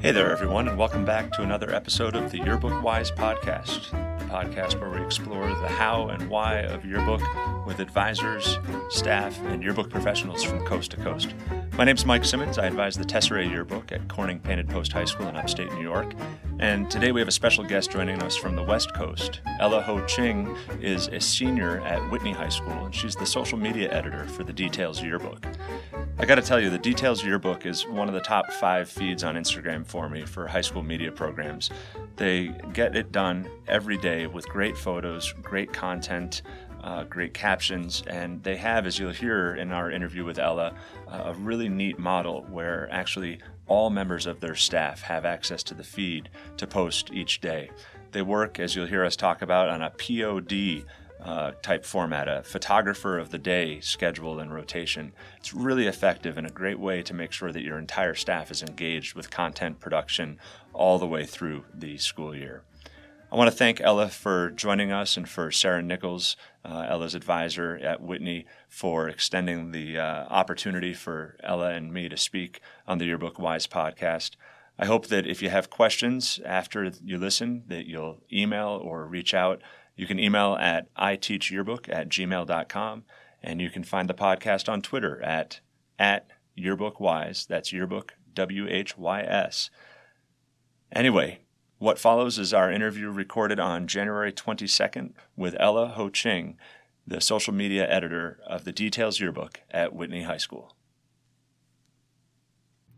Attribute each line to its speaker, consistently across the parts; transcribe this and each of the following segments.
Speaker 1: Hey there, everyone, and welcome back to another episode of the Yearbook Whys podcast, the podcast where we explore the how and why of yearbook with advisors, staff, and yearbook professionals from coast to coast. My name is Mike Simmons. I advise the Tesserae Yearbook at Corning Painted Post High School in upstate New York. And today we have a special guest joining us from the West Coast. Ella Ho Ching is a senior at Whitney High School, and she's the social media editor for the Details Yearbook. I got to tell you, the Details Yearbook is one of the top five feeds on Instagram for me for high school media programs. They get it done every day with great photos, great content, uh, great captions, and they have, as you'll hear in our interview with Ella, uh, a really neat model where actually all members of their staff have access to the feed to post each day. They work, as you'll hear us talk about, on a POD uh, type format, a photographer of the day schedule and rotation. It's really effective and a great way to make sure that your entire staff is engaged with content production all the way through the school year. I want to thank Ella for joining us and for Sarah Nichols, uh, Ella's advisor at Whitney, for extending the uh, opportunity for Ella and me to speak on the Yearbook Whys podcast. I hope that if you have questions after you listen, that you'll email or reach out you can email at iteachyearbook at gmail.com, and you can find the podcast on Twitter at, at yearbookwhys. That's yearbook, W H Y S. Anyway, what follows is our interview recorded on January 22nd with Ella Ho Ching, the social media editor of the Details Yearbook at Whitney High School.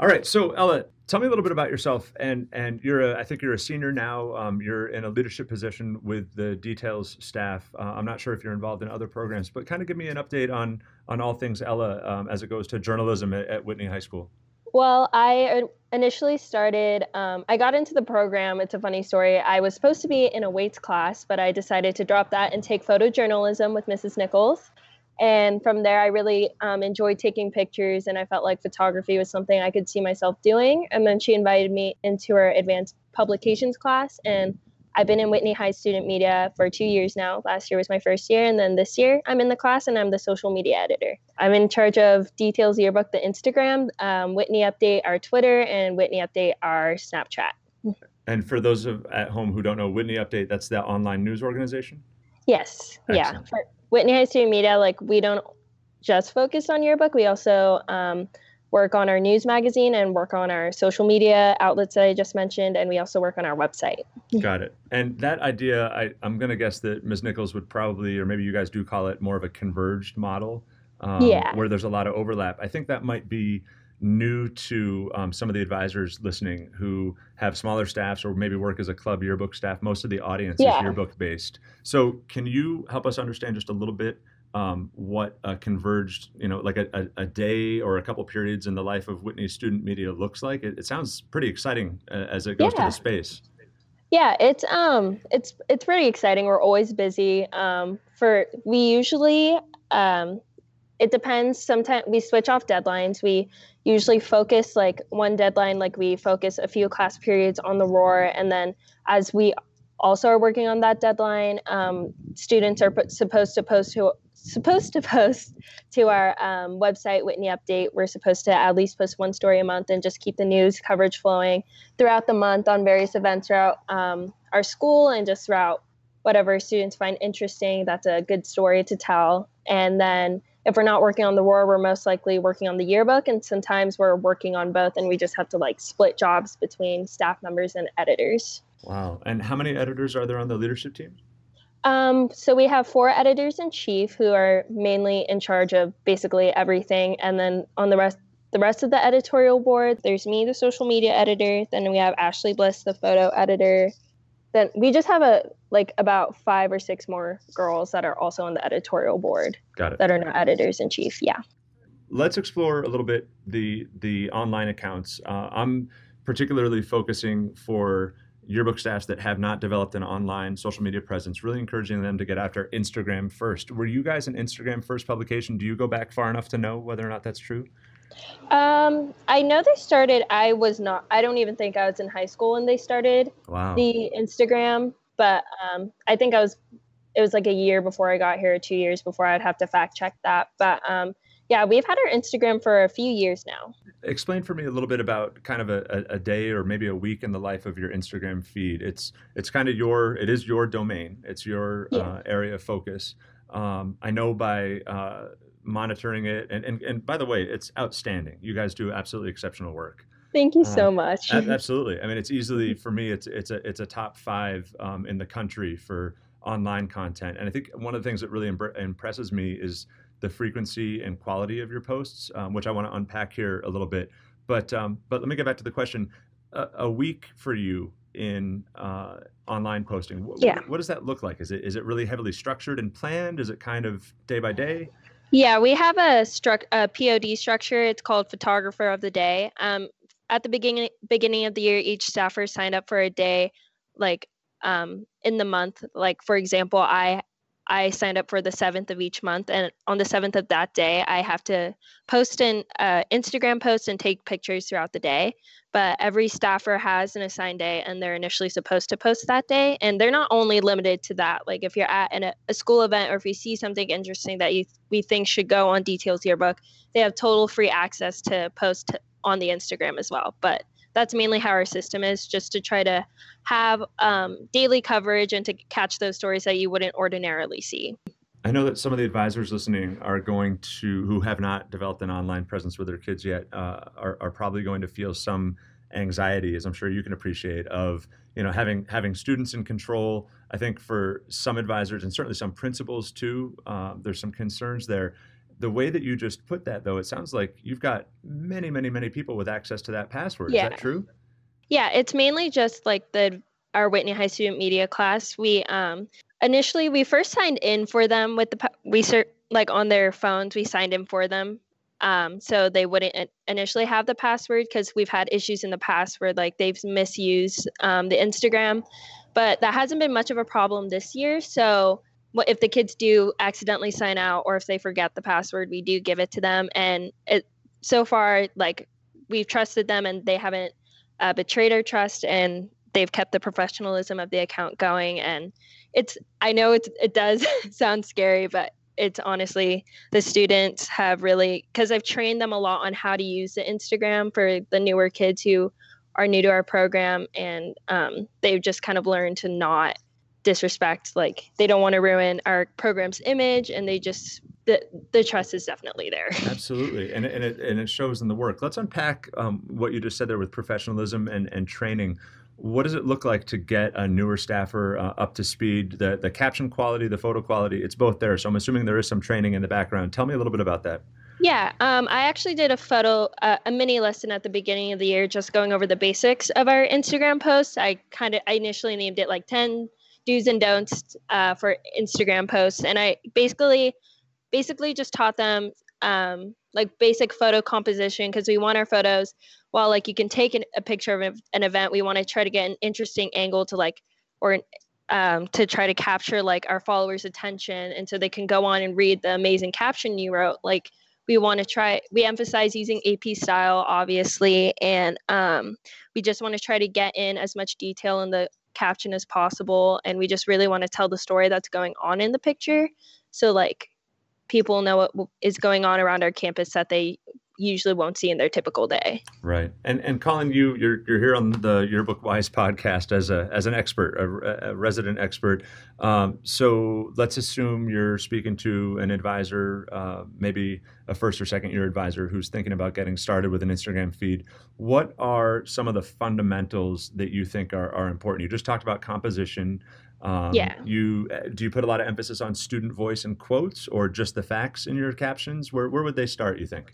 Speaker 1: All right, so Ella, tell me a little bit about yourself. And and you're a, I think you're a senior now. Um, you're in a leadership position with the Details staff. Uh, I'm not sure if you're involved in other programs, but kind of give me an update on on all things Ella um, as it goes to journalism at, at, Whitney High School.
Speaker 2: Well, I initially started. Um, I got into the program. It's a funny story. I was supposed to be in a weights class, but I decided to drop that and take photojournalism with Mrs. Nichols and from there i really um, enjoyed taking pictures and i felt like photography was something i could see myself doing and then she invited me into her advanced publications class and i've been in whitney high student media for two years now last year was my first year and then this year i'm in the class and i'm the social media editor i'm in charge of details yearbook the instagram um, whitney update our twitter and whitney update our snapchat
Speaker 1: and for those of at home who don't know whitney update that's the online news organization
Speaker 2: yes Excellent. yeah for, Whitney High Student Media, like we don't just focus on yearbook. We also um, work on our news magazine and work on our social media outlets that I just mentioned, and we also work on our website.
Speaker 1: Got it. And that idea, I, am going to guess that Ms. Nichols would probably, or maybe you guys do call it more of a converged model,
Speaker 2: um, yeah.
Speaker 1: where there's a lot of overlap. I think that might be new to um, some of the advisors listening who have smaller staffs or maybe work as a club yearbook staff. Most of the audience yeah. is yearbook based. So, can you help us understand just a little bit um, what a converged, you know, like a, a, a, day or a couple periods in the life of Whitney student media looks like? It, it sounds pretty exciting uh, as it goes yeah. to the space.
Speaker 2: Yeah, it's um, it's it's pretty exciting. We're always busy. Um, for we usually um, it depends. Sometimes we switch off deadlines. We usually focus like one deadline, like we focus a few class periods on the roar, and then as we also are working on that deadline, um, students are supposed to post to supposed to post to our um, website Whitney Update. We're supposed to at least post one story a month and just keep the news coverage flowing throughout the month on various events throughout um, our school and just throughout whatever students find interesting. That's a good story to tell, and then if we're not working on the roar, we're most likely working on the yearbook. And sometimes we're working on both and we just have to like split jobs between staff members and editors.
Speaker 1: Wow. And how many editors are there on the leadership team?
Speaker 2: Um, so we have four editors in chief who are mainly in charge of basically everything. And then on the rest, the rest of the editorial board, there's me, the social media editor. Then we have Ashley Bliss, the photo editor then we just have a like about five or six more girls that are also on the editorial board
Speaker 1: Got it.
Speaker 2: that are not editors in chief yeah
Speaker 1: let's explore a little bit the the online accounts uh, i'm particularly focusing for yearbook staffs that have not developed an online social media presence really encouraging them to get after instagram first were you guys an instagram first publication do you go back far enough to know whether or not that's true
Speaker 2: um, I know they started. I was not. I don't even think I was in high school when they started
Speaker 1: wow.
Speaker 2: the Instagram. But um, I think I was. It was like a year before I got here, two years before I'd have to fact check that. But um, yeah, we've had our Instagram for a few years now.
Speaker 1: Explain for me a little bit about kind of a, a, day or maybe a week in the life of your Instagram feed. It's it's kind of your it is your domain. It's your yeah. uh, area of focus. Um, I know by uh, monitoring it, and, and and by the way, it's outstanding. You guys do absolutely exceptional work.
Speaker 2: Thank you so um, much.
Speaker 1: absolutely. I mean, it's easily for me. It's it's a it's a top five um, in the country for online content, and I think one of the things that really impresses me is the frequency and quality of your posts, um, which I want to unpack here a little bit. But um, but let me get back to the question. A, a week for you in uh, online posting. What,
Speaker 2: yeah.
Speaker 1: What does that look like? Is it is it really heavily structured and planned? Is it kind of day by day?
Speaker 2: Yeah, we have a, a POD structure. It's called Photographer of the Day. Um, at the beginning beginning of the year, each staffer signed up for a day, like um, in the month. Like for example, I I signed up for the seventh of each month, and on the seventh of that day, I have to post an uh, Instagram post and take pictures throughout the day. But every staffer has an assigned day, and they're initially supposed to post that day. And they're not only limited to that. Like if you're at an, a school event, or if you see something interesting that you we think should go on Details Yearbook, they have total free access to post on the Instagram as well. But that's mainly how our system is just to try to have um, daily coverage and to catch those stories that you wouldn't ordinarily see.
Speaker 1: I know that some of the advisors listening are going to, who have not developed an online presence with their kids yet, uh, are, are probably going to feel some anxiety, as I'm sure you can appreciate, of you know having having students in control. I think for some advisors and certainly some principals too, uh, there's some concerns there the way that you just put that though it sounds like you've got many many many people with access to that password. Yeah. is that true?
Speaker 2: Yeah it's mainly just like the our whitney high student media class. We um initially we first signed in for them with the we like on their phones we signed in for them um, so they wouldn't initially have the password because we've had issues in the past where like they've misused um, the instagram but that hasn't been much of a problem this year so if the kids do accidentally sign out or if they forget the password, we do give it to them. And it so far, like we've trusted them and they haven't uh, betrayed our trust and they've kept the professionalism of the account going. And it's I know it's it does sound scary, but it's honestly the students have really because I've trained them a lot on how to use the Instagram for the newer kids who are new to our program and um, they've just kind of learned to not disrespect like they don't want to ruin our program's image and they just the the trust is definitely there.
Speaker 1: Absolutely and, and it and it shows in the work. Let's unpack um, what you just said there with professionalism and and training. What does it look like to get a newer staffer uh, up to speed? The the caption quality the photo quality it's both there so i'm assuming there is some training in the background. Tell me a little bit about that.
Speaker 2: Yeah, um, I actually did a photo, uh, a mini lesson at the beginning of the year, just going over the basics of our Instagram posts. I kind of, I initially named it like 10 do's and don'ts uh, for Instagram posts, and I basically basically just taught them um, like basic photo composition because we want our photos while like you can take an, a picture of an event we want to try to get an interesting angle to like or um, to try to capture like our followers attention and so they can go on and read the amazing caption you wrote. Like we want to try we emphasize using ap style obviously and um, we just want to try to get in as much detail in the caption as possible and we just really want to tell the story that's going on in the picture. So like people know what is going on around our campus that they usually won't see in their typical day.
Speaker 1: Right. And and Colin, you you're you're here on the Yearbook Whys podcast as a as an expert, a, a resident expert. Um, so let's assume you're speaking to an advisor, uh, maybe a first or second year advisor who's thinking about getting started with an Instagram feed. What are some of the fundamentals that you think are, are important? You just talked about composition.
Speaker 2: Um, yeah.
Speaker 1: You uh, do you put a lot of emphasis on student voice and quotes, or just the facts in your captions? Where where would they start? You think?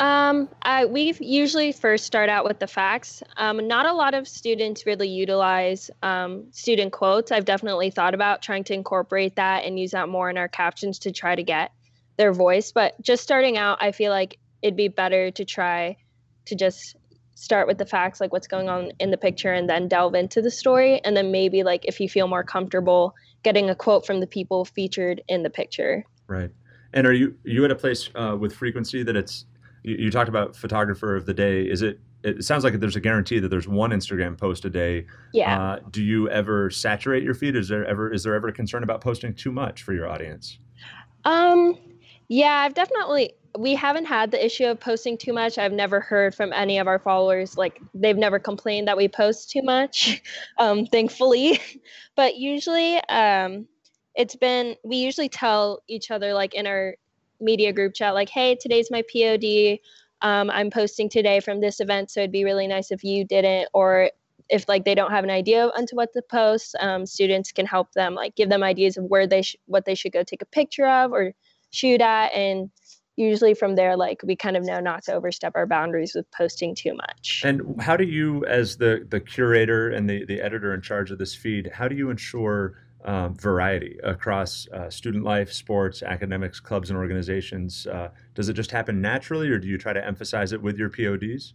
Speaker 2: Um, I, we usually first start out with the facts. Um, not a lot of students really utilize um, student quotes. I've definitely thought about trying to incorporate that and use that more in our captions to try to get their voice. But just starting out, I feel like it'd be better to try to just start with the facts, like what's going on in the picture, and then delve into the story. And then maybe, like, if you feel more comfortable, getting a quote from the people featured in the picture.
Speaker 1: Right. And are you you at a place uh, with frequency that it's you, you talked about photographer of the day. Is it? It sounds like there's a guarantee that there's one Instagram post a day.
Speaker 2: Yeah. Uh,
Speaker 1: do you ever saturate your feed? Is there ever is there ever a concern about posting too much for your audience?
Speaker 2: Um, Yeah, I've definitely we haven't had the issue of posting too much. I've never heard from any of our followers like they've never complained that we post too much, um, thankfully. but usually, um, it's been we usually tell each other like in our media group chat like, hey, today's my POD. Um, I'm posting today from this event, so it'd be really nice if you didn't, or if like they don't have an idea onto what to post, um, students can help them like give them ideas of where they sh- what they should go take a picture of or shoot at and usually from there like we kind of know not to overstep our boundaries with posting too much
Speaker 1: and how do you as the the curator and the the editor in charge of this feed how do you ensure um, variety across uh, student life sports academics clubs and organizations uh, does it just happen naturally or do you try to emphasize it with your pods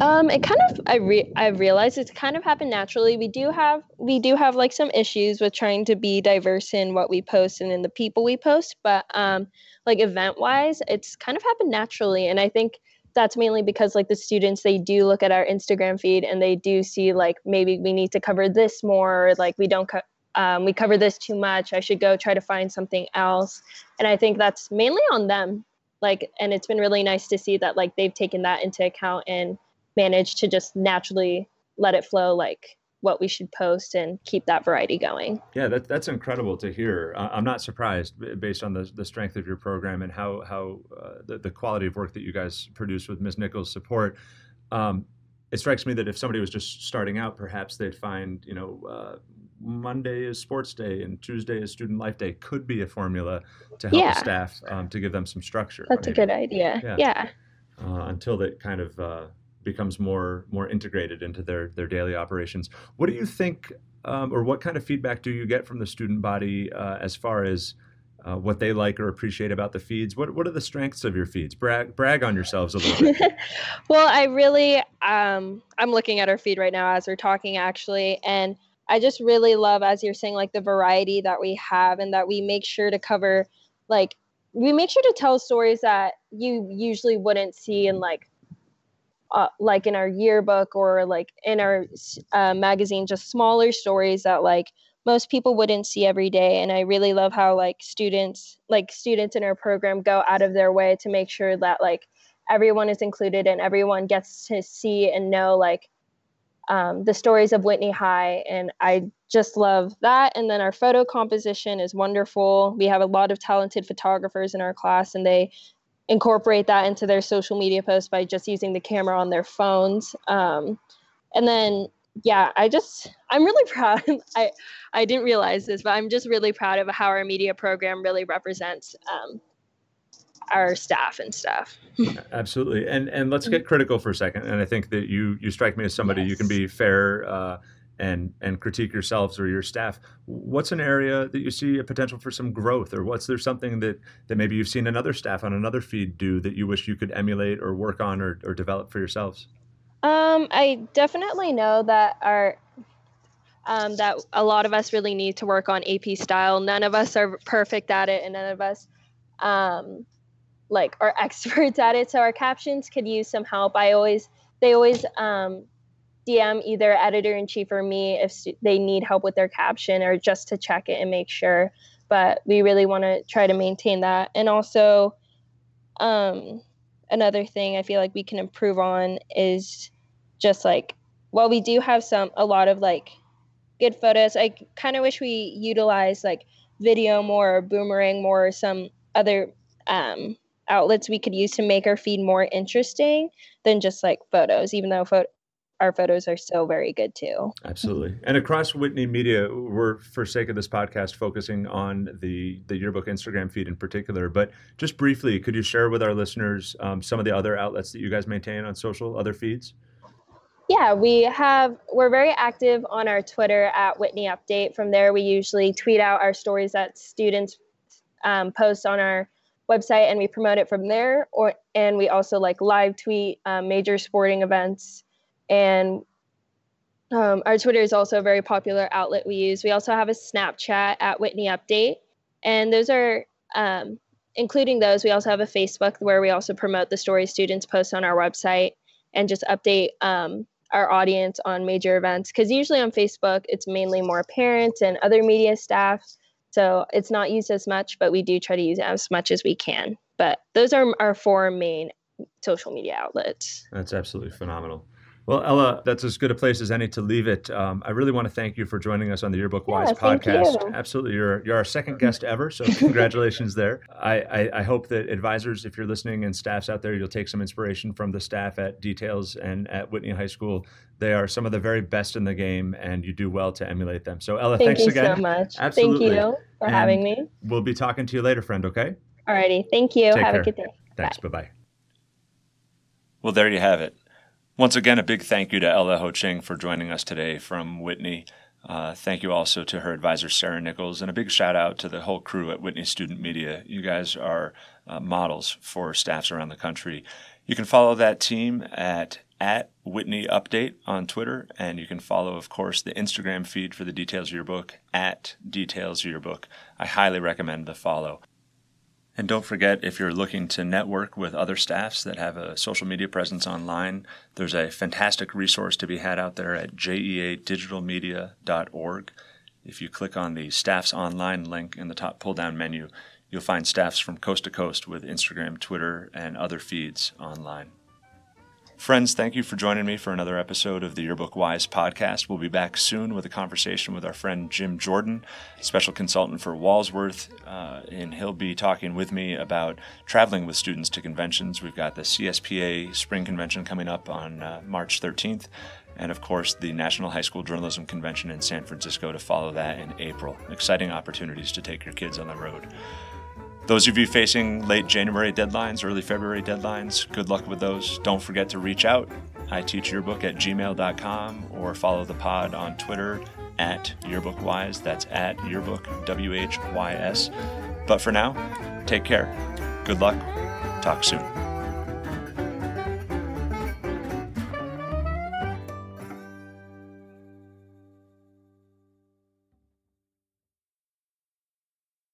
Speaker 2: um, it kind of I re- I realized it's kind of happened naturally. We do have we do have like some issues with trying to be diverse in what we post and in the people we post, but um, like event wise, it's kind of happened naturally, and I think that's mainly because like the students they do look at our Instagram feed and they do see like maybe we need to cover this more, or, like we don't co- um, we cover this too much. I should go try to find something else, and I think that's mainly on them. Like, and it's been really nice to see that like they've taken that into account and managed to just naturally let it flow like what we should post and keep that variety going.
Speaker 1: Yeah, that, that's incredible to hear. I'm not surprised based on the, the strength of your program and how, how uh, the, the quality of work that you guys produce with Ms. Nichols' support. Um, it strikes me that if somebody was just starting out, perhaps they'd find, you know, uh, Monday is sports day and Tuesday is student life day could be a formula to help
Speaker 2: yeah.
Speaker 1: the staff um, to give them some structure.
Speaker 2: That's maybe. a good idea. Yeah. yeah.
Speaker 1: Uh, until it kind of uh, becomes more more integrated into their their daily operations. What do you think, um, or what kind of feedback do you get from the student body uh, as far as uh, what they like or appreciate about the feeds? What what are the strengths of your feeds? Brag brag on yourselves a little bit.
Speaker 2: well, I really um, I'm looking at our feed right now as we're talking actually, and I just really love as you're saying like the variety that we have and that we make sure to cover like we make sure to tell stories that you usually wouldn't see in like uh, like in our yearbook or like in our uh, magazine, just smaller stories that like most people wouldn't see every day. And I really love how like students, like students in our program, go out of their way to make sure that like everyone is included and everyone gets to see and know like um, the stories of Whitney High. And I just love that. And then our photo composition is wonderful. We have a lot of talented photographers in our class, and they incorporate that into their social media posts by just using the camera on their phones. Um, and then, yeah, I just, I'm really proud. I, I didn't realize this, but I'm just really proud of how our media program really represents um, our staff and stuff.
Speaker 1: Absolutely, and and let's get critical for a second. And I think that you you strike me as somebody yes. you can be fair. Uh, and and critique yourselves or your staff what's an area that you see a potential for some growth or what's there something that that maybe you've seen another staff on another feed do that you wish you could emulate or work on or, or develop for yourselves
Speaker 2: um, i definitely know that our um, that a lot of us really need to work on ap style none of us are perfect at it and none of us um, like are experts at it so our captions could use some help i always they always um, DM either editor in chief or me if they need help with their caption or just to check it and make sure. But we really want to try to maintain that. And also, um, another thing I feel like we can improve on is just like, while we do have some, a lot of like good photos, I kind of wish we utilize like video more or boomerang more or some other um, outlets we could use to make our feed more interesting than just like photos, even though photo our photos are so very good too.
Speaker 1: Absolutely. And across Whitney Media, we're for sake of this podcast focusing on the the yearbook Instagram feed in particular. But just briefly, could you share with our listeners um, some of the other outlets that you guys maintain on social, other feeds?
Speaker 2: Yeah, we have. We're very active on our Twitter at Whitney Update. From there, we usually tweet out our stories that students um, post on our website, and we promote it from there. Or and we also like live tweet um, major sporting events and um, our Twitter is also a very popular outlet we use. We also have a Snapchat at Whitney Update. And those are, um, including those, we also have a Facebook where we also promote the stories students post on our website and just update um, our audience on major events. Because usually on Facebook, it's mainly more parents and other media staff. So it's not used as much, but we do try to use as much as we can. but those are our four main social media outlets.
Speaker 1: That's absolutely phenomenal. Well, Ella, that's as good a place as any to leave it. Um, I really want to thank you for joining us on the Yearbook Whys
Speaker 2: yeah,
Speaker 1: podcast.
Speaker 2: You.
Speaker 1: Absolutely, you're you're our second guest ever, so congratulations there. I, I, I, hope that advisors, if you're listening, and staffs out there, you'll take some inspiration from the staff at Details and at Whitney High School. They are some of the very best in the game, and you do well to emulate them. So, Ella,
Speaker 2: thank
Speaker 1: thanks again.
Speaker 2: Thank you so much.
Speaker 1: Absolutely.
Speaker 2: Thank you for
Speaker 1: and
Speaker 2: having me.
Speaker 1: We'll be talking to you later, friend. Okay.
Speaker 2: Alrighty. Thank you.
Speaker 1: Take
Speaker 2: Have
Speaker 1: care.
Speaker 2: a good day.
Speaker 1: Thanks. Bye bye. Well, there you have it. Once again, a big thank you to Ella Ho Ching for joining us today from Whitney. Uh, thank you also to her advisor, Sarah Nichols, and a big shout out to the whole crew at Whitney Student Media. You guys are uh, models for staffs around the country. You can follow that team at at Whitney Update on Twitter, and you can follow, of course, the Instagram feed for the Details Yearbook at Details Yearbook. I highly recommend the follow. And don't forget, if you're looking to network with other staffs that have a social media presence online, there's a fantastic resource to be had out there at jeadigitalmedia.org. If you click on the Staffs Online link in the top pull down menu, you'll find staffs from coast to coast with Instagram, Twitter, and other feeds online. Friends, thank you for joining me for another episode of the Yearbook Whys podcast. We'll be back soon with a conversation with our friend Jim Jordan, special consultant for Walsworth, uh, and he'll be talking with me about traveling with students to conventions. We've got the CSPA Spring Convention coming up on uh, March 13th, and of course, the National High School Journalism Convention in San Francisco to follow that in April. Exciting opportunities to take your kids on the road. Those of you facing late January deadlines, early February deadlines, good luck with those. Don't forget to reach out. I teach yearbook at gmail.com or follow the pod on Twitter at yearbookwhys. That's at yearbook, W H Y S. But for now, take care. Good luck. Talk soon.